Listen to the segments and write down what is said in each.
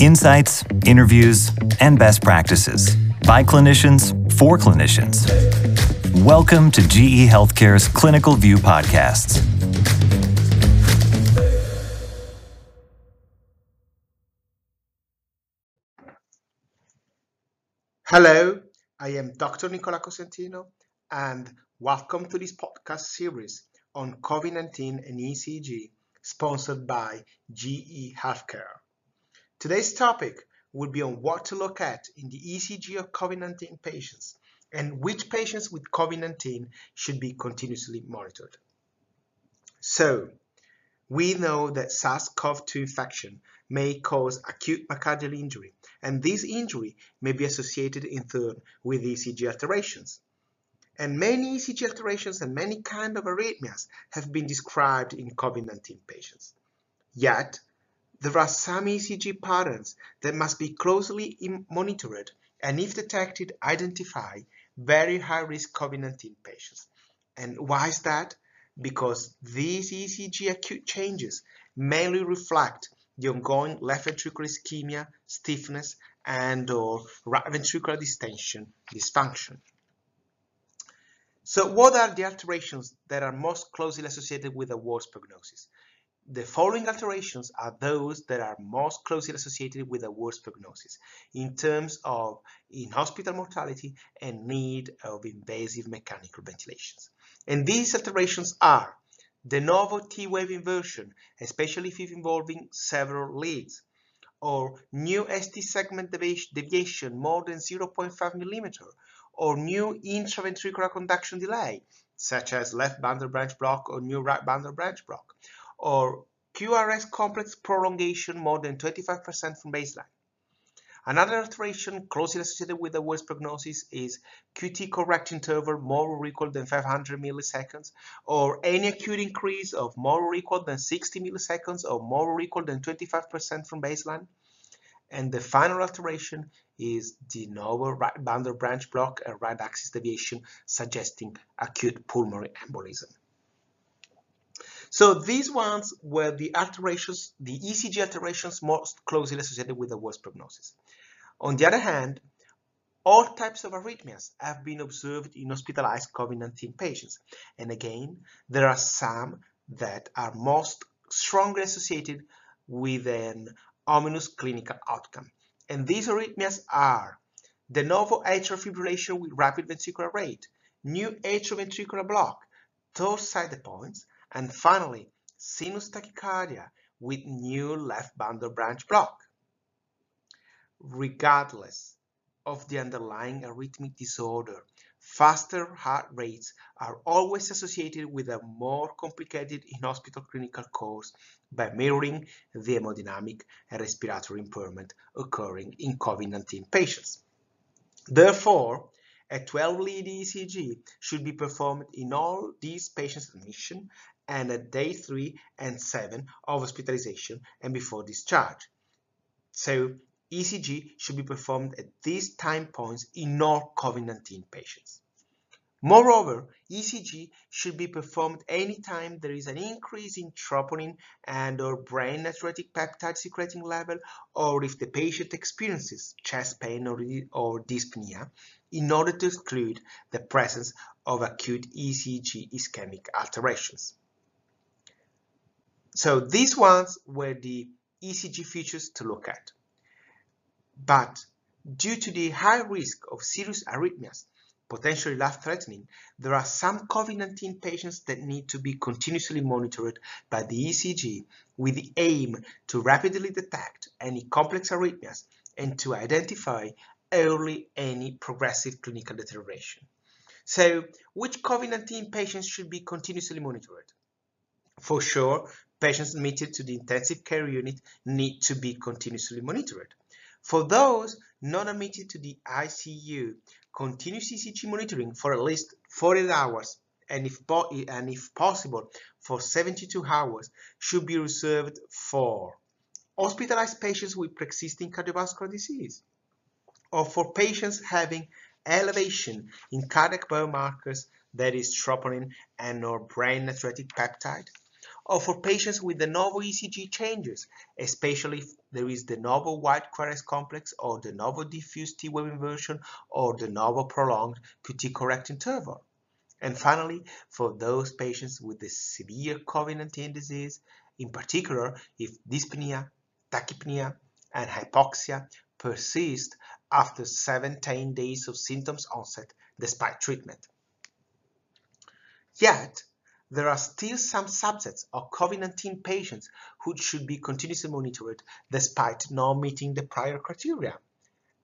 Insights, interviews, and best practices by clinicians for clinicians. Welcome to GE Healthcare's Clinical View Podcasts. Hello, I am Dr. Nicola Cosentino, and welcome to this podcast series on COVID 19 and ECG, sponsored by GE Healthcare. Today's topic will be on what to look at in the ECG of COVID-19 patients and which patients with COVID-19 should be continuously monitored. So, we know that SARS-CoV-2 infection may cause acute myocardial injury, and this injury may be associated in turn with ECG alterations. And many ECG alterations and many kind of arrhythmias have been described in COVID-19 patients. Yet, there are some ECG patterns that must be closely monitored and if detected, identify very high-risk COVID-19 patients. And why is that? Because these ECG acute changes mainly reflect the ongoing left ventricular ischemia, stiffness, and or right ventricular distension dysfunction. So what are the alterations that are most closely associated with a worse prognosis? The following alterations are those that are most closely associated with a worse prognosis in terms of in-hospital mortality and need of invasive mechanical ventilations. And these alterations are de novo T-wave inversion, especially if involving several leads, or new ST segment deviation more than 0.5 millimeter, or new intraventricular conduction delay, such as left bundle branch block or new right bundle branch block, or QRS complex prolongation more than 25% from baseline. Another alteration closely associated with the worst prognosis is QT correct interval more or equal than 500 milliseconds, or any acute increase of more or equal than 60 milliseconds or more or equal than 25% from baseline. And the final alteration is de novo right bundle branch block and right axis deviation suggesting acute pulmonary embolism. So these ones were the alterations, the ECG alterations most closely associated with the worst prognosis. On the other hand, all types of arrhythmias have been observed in hospitalized COVID-19 patients. And again, there are some that are most strongly associated with an ominous clinical outcome. And these arrhythmias are de novo atrial fibrillation with rapid ventricular rate, new atrioventricular block, torsades de pointes, and finally, sinus tachycardia with new left bundle branch block. Regardless of the underlying arrhythmic disorder, faster heart rates are always associated with a more complicated in-hospital clinical course by mirroring the hemodynamic and respiratory impairment occurring in COVID-19 patients. Therefore, a 12-lead ECG should be performed in all these patients' admission and at day 3 and 7 of hospitalization and before discharge. So ECG should be performed at these time points in all COVID-19 patients. Moreover, ECG should be performed anytime there is an increase in troponin and or brain natriuretic peptide secreting level or if the patient experiences chest pain or, or dyspnea in order to exclude the presence of acute ECG ischemic alterations. So these ones were the ECG features to look at. But due to the high risk of serious arrhythmias, potentially life-threatening, there are some COVID-19 patients that need to be continuously monitored by the ECG with the aim to rapidly detect any complex arrhythmias and to identify early any progressive clinical deterioration. So, which COVID-19 patients should be continuously monitored? For sure, patients admitted to the intensive care unit need to be continuously monitored. For those not admitted to the ICU, continuous ECG monitoring for at least 48 hours and if, and if possible for 72 hours should be reserved for hospitalized patients with pre-existing cardiovascular disease or for patients having elevation in cardiac biomarkers that is troponin and or brain natriuretic peptide or for patients with de novo ECG changes, especially if there is de novo wide QRS complex or de novo diffuse T-wave inversion or de novo prolonged QT correct interval. And finally, for those patients with the severe COVID-19 disease, in particular, if dyspnea, tachypnea, and hypoxia persist after 17 days of symptoms onset despite treatment. Yet, there are still some subsets of COVID-19 patients who should be continuously monitored despite not meeting the prior criteria.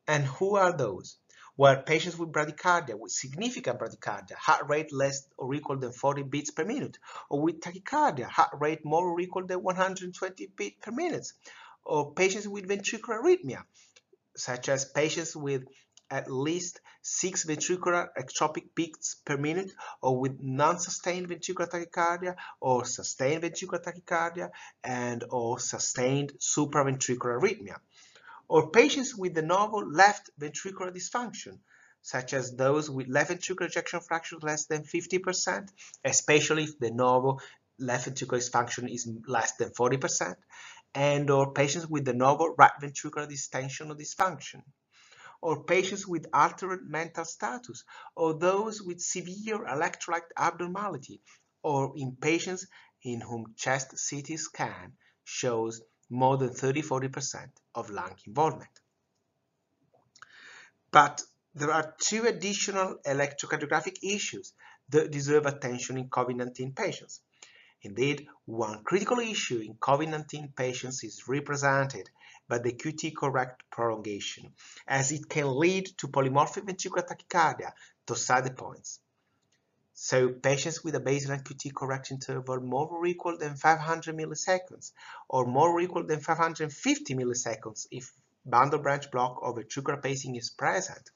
And who are those? Well, patients with bradycardia, with significant bradycardia, heart rate less or equal than 40 beats per minute, or with tachycardia, heart rate more or equal than 120 beats per minute, or patients with ventricular arrhythmia, such as patients with at least six ventricular ectopic beats per minute or with non-sustained ventricular tachycardia or sustained ventricular tachycardia and or sustained supraventricular arrhythmia. Or patients with de novo left ventricular dysfunction such as those with left ventricular ejection fraction less than 50%, especially if de novo left ventricular dysfunction is less than 40%, and or patients with de novo right ventricular distension or dysfunction or patients with altered mental status, or those with severe electrolyte abnormality, or in patients in whom chest CT scan shows more than 30-40% of lung involvement. But there are two additional electrocardiographic issues that deserve attention in COVID-19 patients. Indeed, one critical issue in COVID-19 patients is represented by the QT correct prolongation, as it can lead to polymorphic ventricular tachycardia to points. So patients with a baseline QT correct interval more or equal than 500 milliseconds or more or equal than 550 milliseconds if bundle branch block or ventricular pacing is present.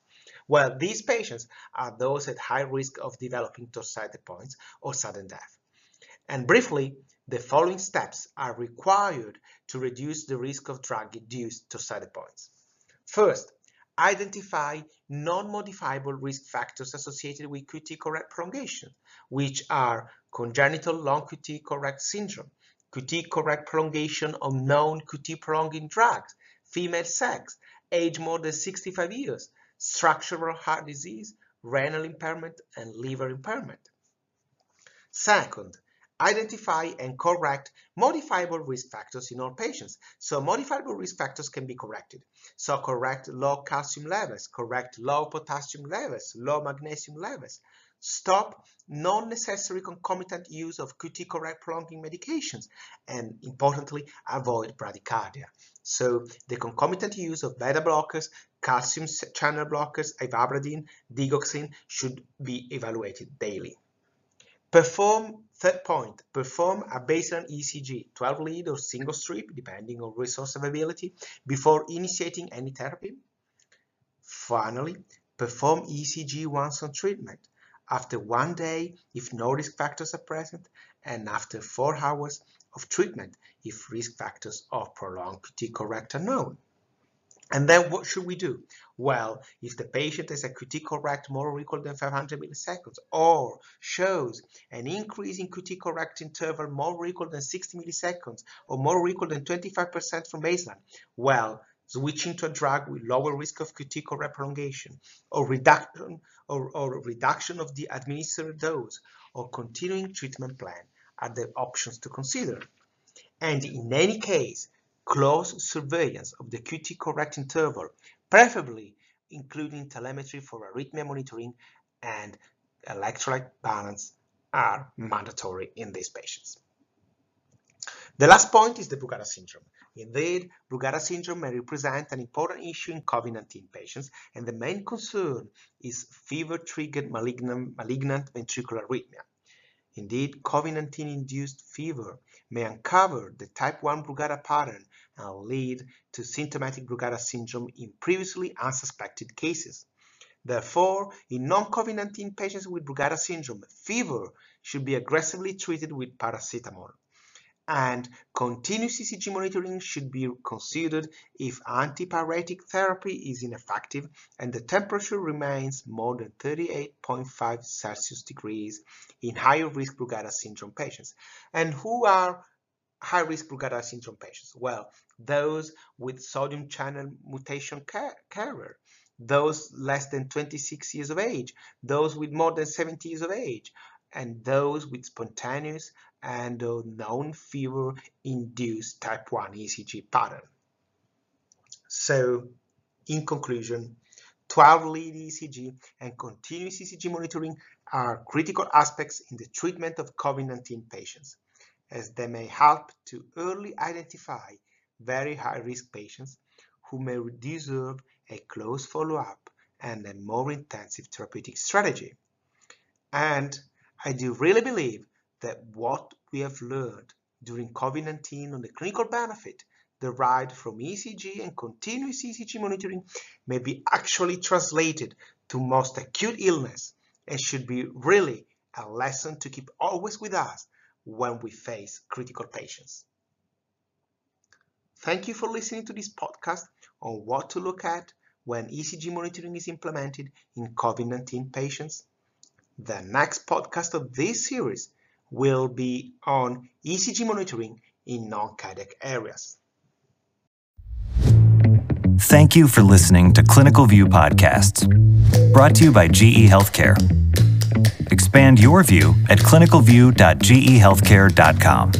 Well, these patients are those at high risk of developing torsade pointes or sudden death. And briefly, the following steps are required to reduce the risk of drug-induced torsade. First, identify non-modifiable risk factors associated with QT correct prolongation, which are congenital long QT correct syndrome, QT correct prolongation of known QT prolonging drugs, female sex, age more than 65 years, structural heart disease, renal impairment, and liver impairment. Second, identify and correct modifiable risk factors in all patients. So modifiable risk factors can be corrected. So correct low calcium levels, correct low potassium levels, low magnesium levels. Stop non-necessary concomitant use of QT correct prolonging medications and importantly avoid bradycardia. So the concomitant use of beta blockers, calcium channel blockers, ivabradine, digoxin should be evaluated daily. Perform Third point, perform a baseline ECG, 12 lead or single strip, depending on resource availability, before initiating any therapy. Finally, perform ECG once on treatment, after one day if no risk factors are present, and after four hours of treatment if risk factors of prolonged QT correct are known. And then what should we do? Well, if the patient has a QT correct more or equal than 500 milliseconds or shows an increase in QT correct interval more or equal than 60 milliseconds or more or equal than 25% from baseline, well, switching to a drug with lower risk of QT correct prolongation or reduction or, or reduction of the administered dose or continuing treatment plan are the options to consider. And in any case, close surveillance of the QT correct interval, preferably including telemetry for arrhythmia monitoring and electrolyte balance are mandatory in these patients. The last point is the Brugada syndrome. Indeed, Brugada syndrome may represent an important issue in COVID-19 patients, and the main concern is fever-triggered malignant, malignant ventricular arrhythmia. Indeed, COVID-19 induced fever may uncover the type 1 Brugada pattern and lead to symptomatic Brugada syndrome in previously unsuspected cases. Therefore, in non-COVID-19 patients with Brugada syndrome, fever should be aggressively treated with paracetamol. And continuous ECG monitoring should be considered if antipyretic therapy is ineffective and the temperature remains more than 38.5 Celsius degrees in higher risk Brugada syndrome patients. And who are high risk Brugada syndrome patients? Well, those with sodium channel mutation carrier, those less than 26 years of age, those with more than 70 years of age, and those with spontaneous and a known fever induced type 1 ECG pattern. So, in conclusion, 12 lead ECG and continuous ECG monitoring are critical aspects in the treatment of COVID-19 patients, as they may help to early identify very high-risk patients who may deserve a close follow-up and a more intensive therapeutic strategy. And I do really believe that what we have learned during COVID-19 on the clinical benefit derived from ECG and continuous ECG monitoring may be actually translated to most acute illness and should be really a lesson to keep always with us when we face critical patients. Thank you for listening to this podcast on what to look at when ECG monitoring is implemented in COVID-19 patients. The next podcast of this series will be on ECG monitoring in non-cardiac areas. Thank you for listening to Clinical View Podcasts, brought to you by GE Healthcare. Expand your view at clinicalview.gehealthcare.com.